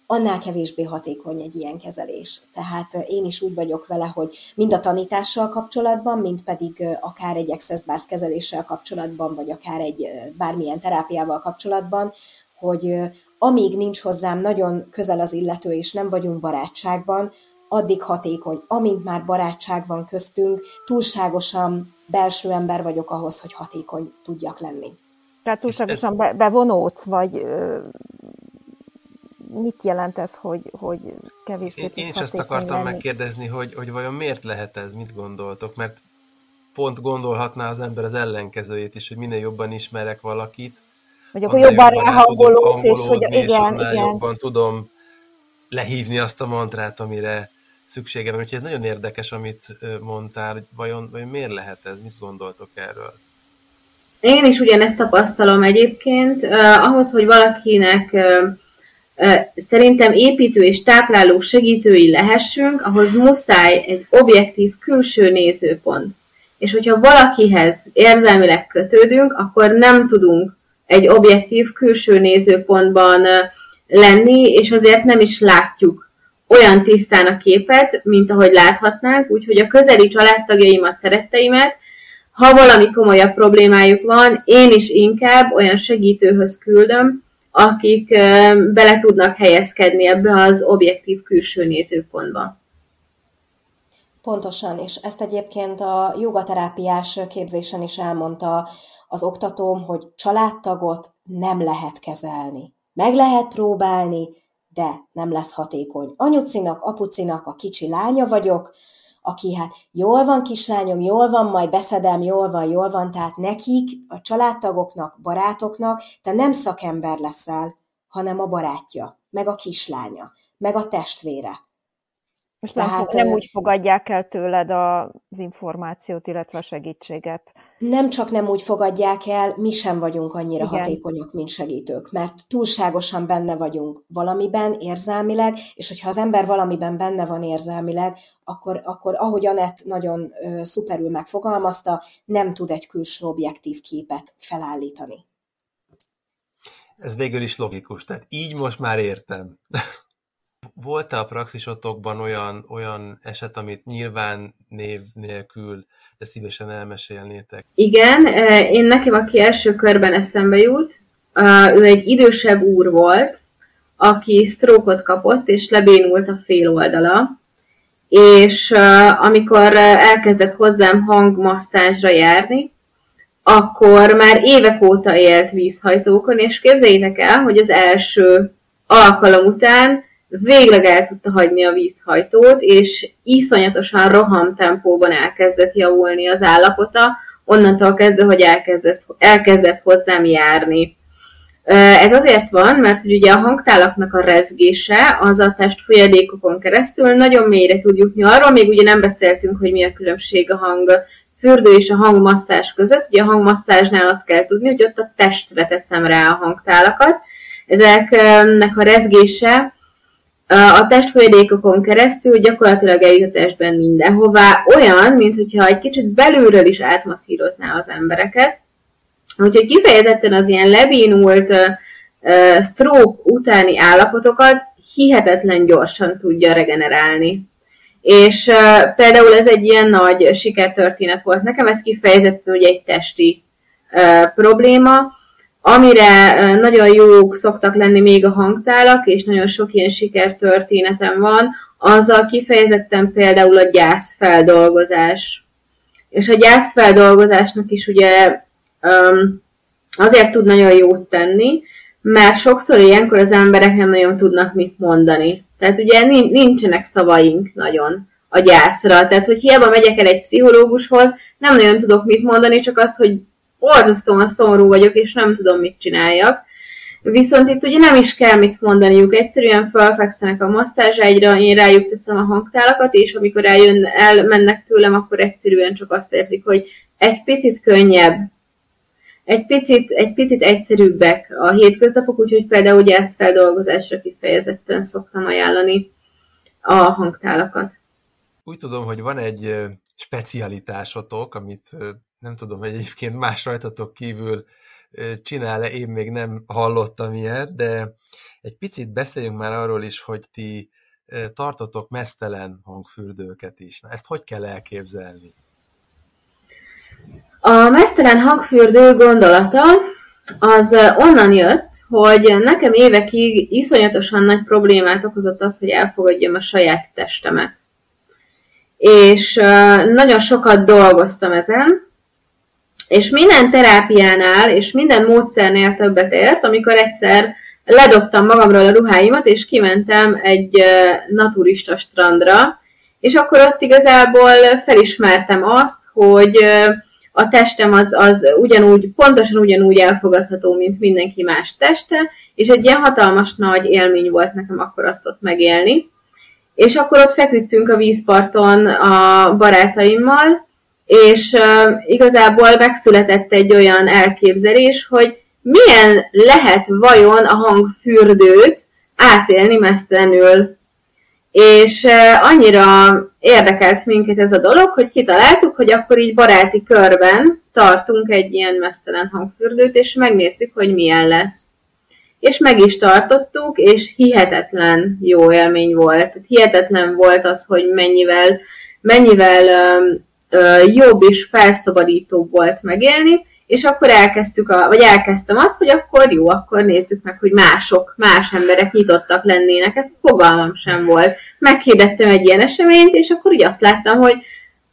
annál kevésbé hatékony egy ilyen kezelés. Tehát én is úgy vagyok vele, hogy mind a tanítással kapcsolatban, mind pedig akár egy access bars kezeléssel kapcsolatban, vagy akár egy bármilyen terápiával kapcsolatban, hogy amíg nincs hozzám nagyon közel az illető, és nem vagyunk barátságban, addig hatékony. Amint már barátság van köztünk, túlságosan belső ember vagyok ahhoz, hogy hatékony tudjak lenni. Tehát túlságosan be, bevonódsz, vagy mit jelent ez, hogy, hogy kevésbé Én, én is ezt akartam lenni? megkérdezni, hogy, hogy vajon miért lehet ez, mit gondoltok, mert pont gondolhatná az ember az ellenkezőjét is, hogy minél jobban ismerek valakit, vagy akkor jobban ráhangolódsz, és hogy igen, és igen. jobban tudom lehívni azt a mantrát, amire szükségem van. Úgyhogy ez nagyon érdekes, amit mondtál, vajon, vajon miért lehet ez, mit gondoltok erről? Én is ugyanezt tapasztalom egyébként. Uh, ahhoz, hogy valakinek uh, szerintem építő és tápláló segítői lehessünk, ahhoz muszáj egy objektív külső nézőpont. És hogyha valakihez érzelmileg kötődünk, akkor nem tudunk egy objektív külső nézőpontban lenni, és azért nem is látjuk olyan tisztán a képet, mint ahogy láthatnánk, úgyhogy a közeli családtagjaimat, szeretteimet, ha valami komolyabb problémájuk van, én is inkább olyan segítőhöz küldöm, akik bele tudnak helyezkedni ebbe az objektív külső nézőpontba. Pontosan, és ezt egyébként a jogaterápiás képzésen is elmondta az oktatóm, hogy családtagot nem lehet kezelni. Meg lehet próbálni, de nem lesz hatékony. Anyucinak, apucinak a kicsi lánya vagyok, aki hát jól van kislányom, jól van, majd beszedem, jól van, jól van, tehát nekik, a családtagoknak, barátoknak, te nem szakember leszel, hanem a barátja, meg a kislánya, meg a testvére. És Tehát, nem, nem úgy fogadják el tőled az információt, illetve a segítséget. Nem csak nem úgy fogadják el, mi sem vagyunk annyira Igen. hatékonyak, mint segítők, mert túlságosan benne vagyunk valamiben érzelmileg, és hogyha az ember valamiben benne van érzelmileg, akkor, akkor ahogy Anett nagyon ö, szuperül megfogalmazta, nem tud egy külső objektív képet felállítani. Ez végül is logikus, tehát így most már értem. Volt-e a praxisotokban olyan, olyan eset, amit nyilván név nélkül de szívesen elmesélnétek? Igen, én nekem, aki első körben eszembe jut, ő egy idősebb úr volt, aki sztrókot kapott, és lebénult a fél oldala, és amikor elkezdett hozzám hangmasszázsra járni, akkor már évek óta élt vízhajtókon, és képzeljétek el, hogy az első alkalom után végleg el tudta hagyni a vízhajtót, és iszonyatosan roham tempóban elkezdett javulni az állapota, onnantól kezdve, hogy elkezdett, elkezdett hozzám járni. Ez azért van, mert ugye a hangtálaknak a rezgése az a test folyadékokon keresztül nagyon mélyre tud jutni arról, még ugye nem beszéltünk, hogy mi a különbség a hang fürdő és a hangmasszás között. Ugye a hangmasszásnál azt kell tudni, hogy ott a testre teszem rá a hangtálakat. Ezeknek a rezgése a testfolyadékokon keresztül gyakorlatilag eljut a testben mindenhová, olyan, mint hogyha egy kicsit belülről is átmasszírozná az embereket, Úgyhogy kifejezetten az ilyen lebénult uh, stroke utáni állapotokat hihetetlen gyorsan tudja regenerálni. És uh, például ez egy ilyen nagy sikertörténet volt nekem, ez kifejezetten ugye egy testi uh, probléma, amire nagyon jók szoktak lenni még a hangtálak, és nagyon sok ilyen sikertörténetem van, azzal kifejezetten például a gyászfeldolgozás. És a gyászfeldolgozásnak is ugye azért tud nagyon jót tenni, mert sokszor ilyenkor az emberek nem nagyon tudnak mit mondani. Tehát ugye nincsenek szavaink nagyon a gyászra. Tehát, hogy hiába megyek el egy pszichológushoz, nem nagyon tudok mit mondani, csak azt, hogy borzasztóan szomorú vagyok, és nem tudom, mit csináljak. Viszont itt ugye nem is kell mit mondaniuk, egyszerűen felfekszenek a masztázságyra, én rájuk teszem a hangtálakat, és amikor eljön, elmennek tőlem, akkor egyszerűen csak azt érzik, hogy egy picit könnyebb, egy picit, egy picit egyszerűbbek a hétköznapok, úgyhogy például feldolgozásra kifejezetten szoktam ajánlani a hangtálakat. Úgy tudom, hogy van egy specialitásotok, amit nem tudom, hogy egyébként más rajtatok kívül csinál-e, én még nem hallottam ilyet, de egy picit beszéljünk már arról is, hogy ti tartotok mesztelen hangfürdőket is. Na, ezt hogy kell elképzelni? A mesztelen hangfürdő gondolata az onnan jött, hogy nekem évekig iszonyatosan nagy problémát okozott az, hogy elfogadjam a saját testemet. És nagyon sokat dolgoztam ezen, és minden terápiánál és minden módszernél többet ért, amikor egyszer ledobtam magamról a ruháimat, és kimentem egy naturista strandra, és akkor ott igazából felismertem azt, hogy a testem az, az ugyanúgy, pontosan ugyanúgy elfogadható, mint mindenki más teste, és egy ilyen hatalmas nagy élmény volt nekem akkor azt ott megélni. És akkor ott feküdtünk a vízparton a barátaimmal, és uh, igazából megszületett egy olyan elképzelés, hogy milyen lehet vajon a hangfürdőt átélni mesztelenül. És uh, annyira érdekelt minket ez a dolog, hogy kitaláltuk, hogy akkor így baráti körben tartunk egy ilyen mesztelen hangfürdőt, és megnézzük, hogy milyen lesz. És meg is tartottuk, és hihetetlen jó élmény volt. Hihetetlen volt az, hogy mennyivel, mennyivel jobb és felszabadítóbb volt megélni, és akkor elkezdtük, a, vagy elkezdtem azt, hogy akkor jó, akkor nézzük meg, hogy mások, más emberek nyitottak lennének. Ez fogalmam sem volt. Meghirdettem egy ilyen eseményt, és akkor úgy azt láttam, hogy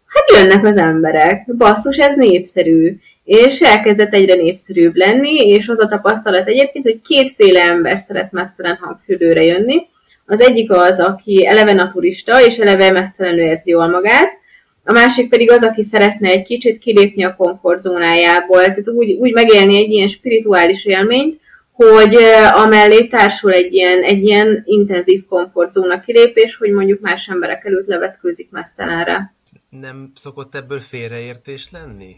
hát jönnek az emberek. Basszus, ez népszerű. És elkezdett egyre népszerűbb lenni, és az a tapasztalat egyébként, hogy kétféle ember szeret mesztelen hangfürdőre jönni. Az egyik az, aki eleve naturista, és eleve mesztelenül érzi jól magát, a másik pedig az, aki szeretne egy kicsit kilépni a komfortzónájából, tehát úgy, úgy megélni egy ilyen spirituális élményt, hogy amellé társul egy ilyen, egy ilyen intenzív komfortzóna kilépés, hogy mondjuk más emberek előtt levetkőzik mesztelenre. Nem szokott ebből félreértés lenni?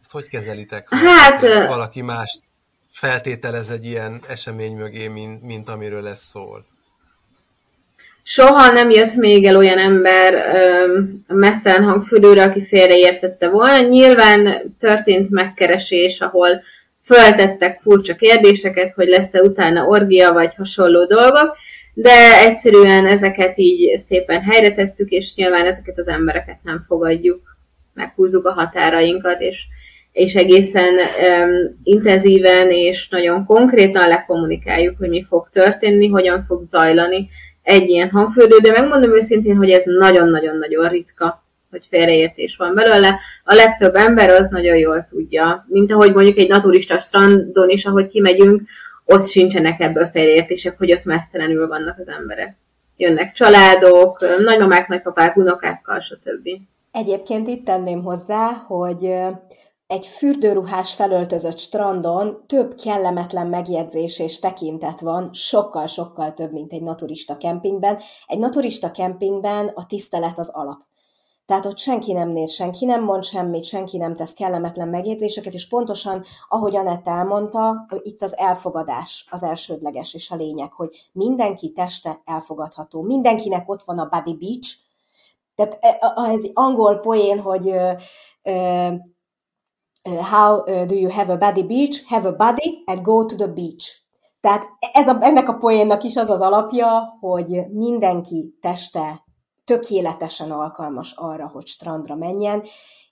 Ezt hogy kezelitek, ha hát, valaki mást feltételez egy ilyen esemény mögé, mint, mint amiről ez szól? Soha nem jött még el olyan ember a mesztelen hangfürdőre, aki félreértette volna. Nyilván történt megkeresés, ahol föltettek furcsa kérdéseket, hogy lesz-e utána orgia vagy hasonló dolgok, de egyszerűen ezeket így szépen helyre tesszük, és nyilván ezeket az embereket nem fogadjuk, meghúzzuk a határainkat, és, és egészen um, intenzíven és nagyon konkrétan lekommunikáljuk, hogy mi fog történni, hogyan fog zajlani egy ilyen hangfürdő, de megmondom őszintén, hogy ez nagyon-nagyon-nagyon ritka, hogy félreértés van belőle. A legtöbb ember az nagyon jól tudja, mint ahogy mondjuk egy naturista strandon is, ahogy kimegyünk, ott sincsenek ebből félreértések, hogy ott mesztelenül vannak az emberek. Jönnek családok, nagymamák, nagypapák, unokákkal, stb. Egyébként itt tenném hozzá, hogy egy fürdőruhás felöltözött strandon több kellemetlen megjegyzés és tekintet van, sokkal-sokkal több, mint egy naturista kempingben. Egy naturista kempingben a tisztelet az alap. Tehát ott senki nem néz, senki nem mond semmit, senki nem tesz kellemetlen megjegyzéseket, és pontosan, ahogy Anett elmondta, itt az elfogadás az elsődleges és a lényeg, hogy mindenki teste elfogadható. Mindenkinek ott van a body beach, tehát ez angol poén, hogy how do you have a body beach? Have a body and go to the beach. Tehát ez a, ennek a poénnak is az az alapja, hogy mindenki teste tökéletesen alkalmas arra, hogy strandra menjen,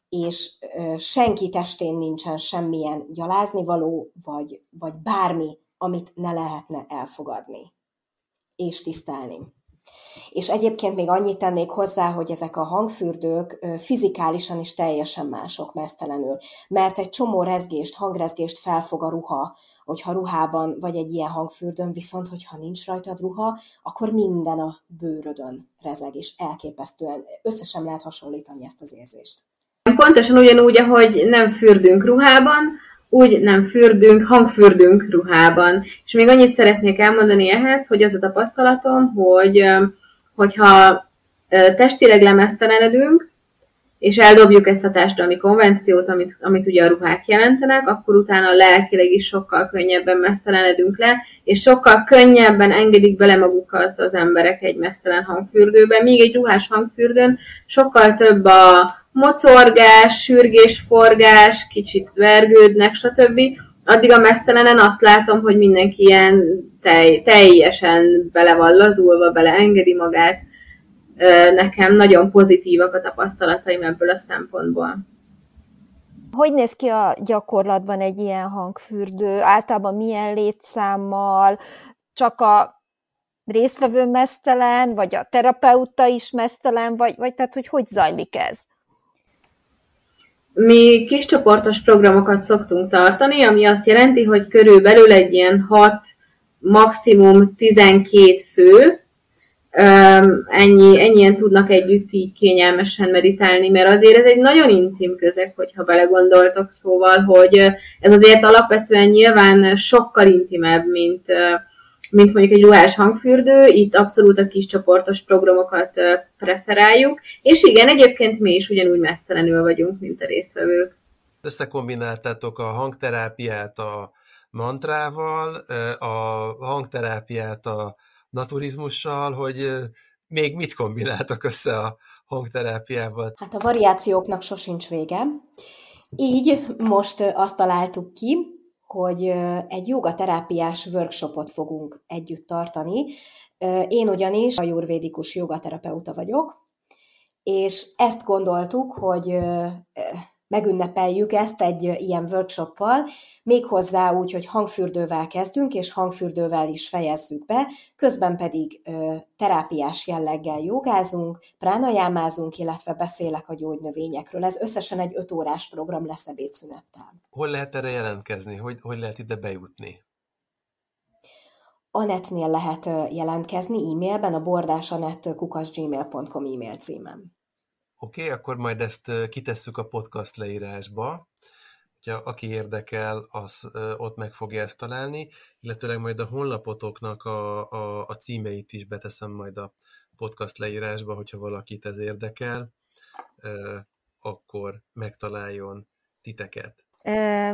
és senki testén nincsen semmilyen gyaláznivaló, vagy, vagy bármi, amit ne lehetne elfogadni és tisztelni. És egyébként még annyit tennék hozzá, hogy ezek a hangfürdők fizikálisan is teljesen mások mesztelenül, mert egy csomó rezgést, hangrezgést felfog a ruha, hogyha ruhában vagy egy ilyen hangfürdőn, viszont hogyha nincs rajtad ruha, akkor minden a bőrödön rezeg, és elképesztően összesen lehet hasonlítani ezt az érzést. Pontosan ugyanúgy, ahogy nem fürdünk ruhában, úgy nem fürdünk, hangfürdünk ruhában. És még annyit szeretnék elmondani ehhez, hogy az a tapasztalatom, hogy hogyha testileg lemeztelenedünk, és eldobjuk ezt a társadalmi konvenciót, amit, amit ugye a ruhák jelentenek, akkor utána lelkileg is sokkal könnyebben mesztelenedünk le, és sokkal könnyebben engedik bele magukat az emberek egy mesztelen hangfürdőbe, míg egy ruhás hangfürdőn sokkal több a mocorgás, sürgésforgás, kicsit vergődnek, stb. Addig a mesztelenen azt látom, hogy mindenki ilyen tej, teljesen bele van lazulva, beleengedi magát. Nekem nagyon pozitívak a tapasztalataim ebből a szempontból. Hogy néz ki a gyakorlatban egy ilyen hangfürdő? Általában milyen létszámmal? Csak a résztvevő mesztelen, vagy a terapeuta is mesztelen, vagy, vagy tehát, hogy hogy zajlik ez? Mi kiscsoportos programokat szoktunk tartani, ami azt jelenti, hogy körülbelül egy ilyen 6, maximum 12 fő, ennyi, ennyien tudnak együtt így kényelmesen meditálni, mert azért ez egy nagyon intim közeg, hogyha belegondoltok, szóval, hogy ez azért alapvetően nyilván sokkal intimebb, mint, mint mondjuk egy ruhás hangfürdő, itt abszolút a kis csoportos programokat preferáljuk, és igen, egyébként mi is ugyanúgy mesztelenül vagyunk, mint a résztvevők. Összekombináltátok a hangterápiát a mantrával, a hangterápiát a naturizmussal, hogy még mit kombináltak össze a hangterápiával? Hát a variációknak sosincs vége. Így most azt találtuk ki, hogy egy jogaterápiás workshopot fogunk együtt tartani. Én ugyanis a jurvédikus jogaterapeuta vagyok, és ezt gondoltuk, hogy megünnepeljük ezt egy ilyen workshoppal, méghozzá úgy, hogy hangfürdővel kezdünk, és hangfürdővel is fejezzük be, közben pedig ö, terápiás jelleggel jogázunk, pránajámázunk, illetve beszélek a gyógynövényekről. Ez összesen egy öt órás program lesz ebédszünettel. Hol lehet erre jelentkezni? Hogy, hogy lehet ide bejutni? Anetnél lehet jelentkezni e-mailben, a bordásanett.kukasgmail.com e-mail címem. Oké, okay, akkor majd ezt kitesszük a podcast leírásba, hogyha aki érdekel, az ott meg fogja ezt találni, illetőleg majd a honlapotoknak a, a, a címeit is beteszem majd a podcast leírásba, hogyha valakit ez érdekel, akkor megtaláljon titeket.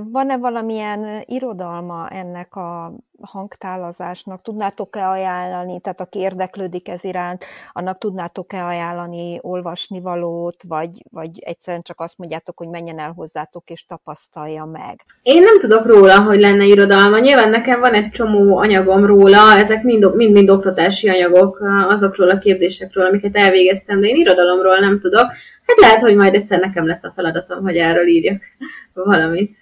Van-e valamilyen irodalma ennek a hangtálazásnak? Tudnátok-e ajánlani, tehát aki érdeklődik ez iránt, annak tudnátok-e ajánlani olvasnivalót, vagy, vagy egyszerűen csak azt mondjátok, hogy menjen el hozzátok és tapasztalja meg? Én nem tudok róla, hogy lenne irodalma. Nyilván nekem van egy csomó anyagom róla, ezek mind-mind mind oktatási anyagok azokról a képzésekről, amiket elvégeztem, de én irodalomról nem tudok. Hát lehet, hogy majd egyszer nekem lesz a feladatom, hogy erről írjak valamit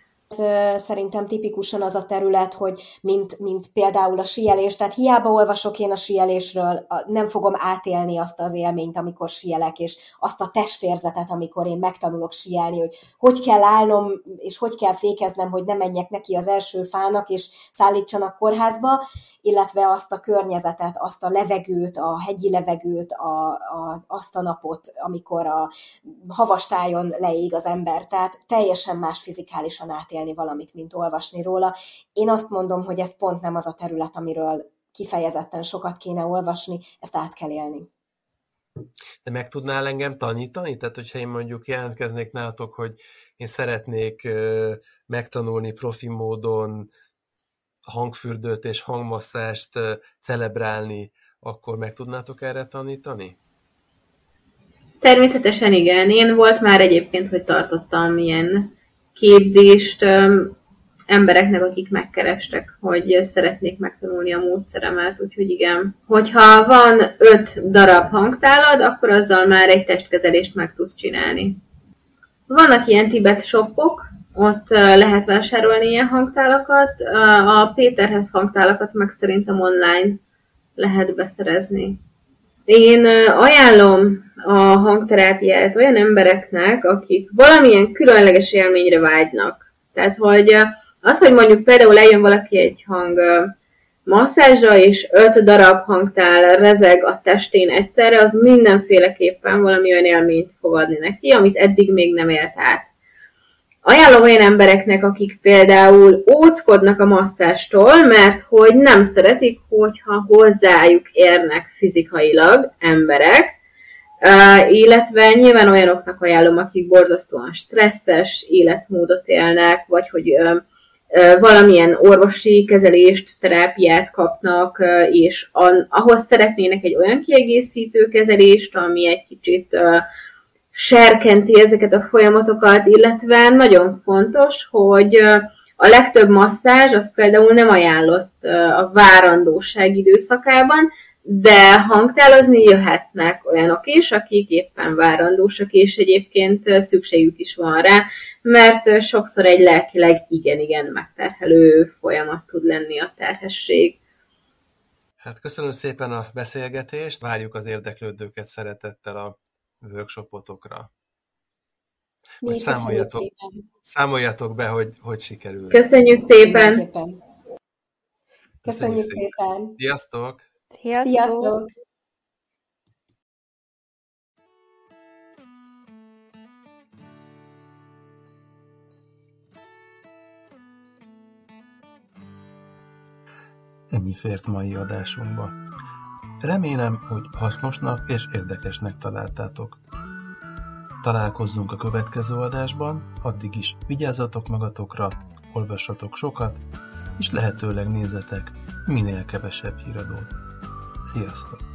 szerintem tipikusan az a terület, hogy mint, mint például a síelés, tehát hiába olvasok én a síelésről, nem fogom átélni azt az élményt, amikor síelek, és azt a testérzetet, amikor én megtanulok síelni, hogy hogy kell állnom, és hogy kell fékeznem, hogy ne menjek neki az első fának, és szállítsanak kórházba, illetve azt a környezetet, azt a levegőt, a hegyi levegőt, a, a, azt a napot, amikor a havastájon leég az ember. Tehát teljesen más fizikálisan átélni valamit, mint olvasni róla. Én azt mondom, hogy ez pont nem az a terület, amiről kifejezetten sokat kéne olvasni, ezt át kell élni. De meg tudnál engem tanítani? Tehát, hogyha én mondjuk jelentkeznék nálatok, hogy én szeretnék megtanulni profi módon hangfürdőt és hangmasszást celebrálni, akkor meg tudnátok erre tanítani? Természetesen igen. Én volt már egyébként, hogy tartottam ilyen képzést embereknek, akik megkerestek, hogy szeretnék megtanulni a módszeremet, úgyhogy igen. Hogyha van öt darab hangtálad, akkor azzal már egy testkezelést meg tudsz csinálni. Vannak ilyen Tibet shopok, ott lehet vásárolni ilyen hangtálakat, a Péterhez hangtálakat meg szerintem online lehet beszerezni. Én ajánlom a hangterápiát olyan embereknek, akik valamilyen különleges élményre vágynak. Tehát, hogy az, hogy mondjuk például eljön valaki egy hang masszázsra, és öt darab hangtál rezeg a testén egyszerre, az mindenféleképpen valami olyan élményt fog adni neki, amit eddig még nem élt át. Ajánlom olyan embereknek, akik például óckodnak a masszástól, mert hogy nem szeretik, hogyha hozzájuk érnek fizikailag emberek, Uh, illetve nyilván olyanoknak ajánlom, akik borzasztóan stresszes életmódot élnek, vagy hogy uh, valamilyen orvosi kezelést, terápiát kapnak, és ahhoz szeretnének egy olyan kiegészítő kezelést, ami egy kicsit serkenti ezeket a folyamatokat, illetve nagyon fontos, hogy a legtöbb masszázs az például nem ajánlott a várandóság időszakában, de hangtálozni jöhetnek olyanok is, akik éppen várandósak, és egyébként szükségük is van rá, mert sokszor egy lelkileg igen-igen megterhelő folyamat tud lenni a terhesség. Hát köszönöm szépen a beszélgetést, várjuk az érdeklődőket szeretettel a workshopotokra. Mi számoljatok, számoljatok be, hogy hogy sikerül. Köszönjük szépen! Köszönjük, Köszönjük szépen! szépen. Sziasztok! Sziasztok! Sziasztok. Ennyi fért mai adásunkba. Remélem, hogy hasznosnak és érdekesnek találtátok. Találkozzunk a következő adásban, addig is vigyázzatok magatokra, olvassatok sokat, és lehetőleg nézzetek minél kevesebb híradót. Sziasztok!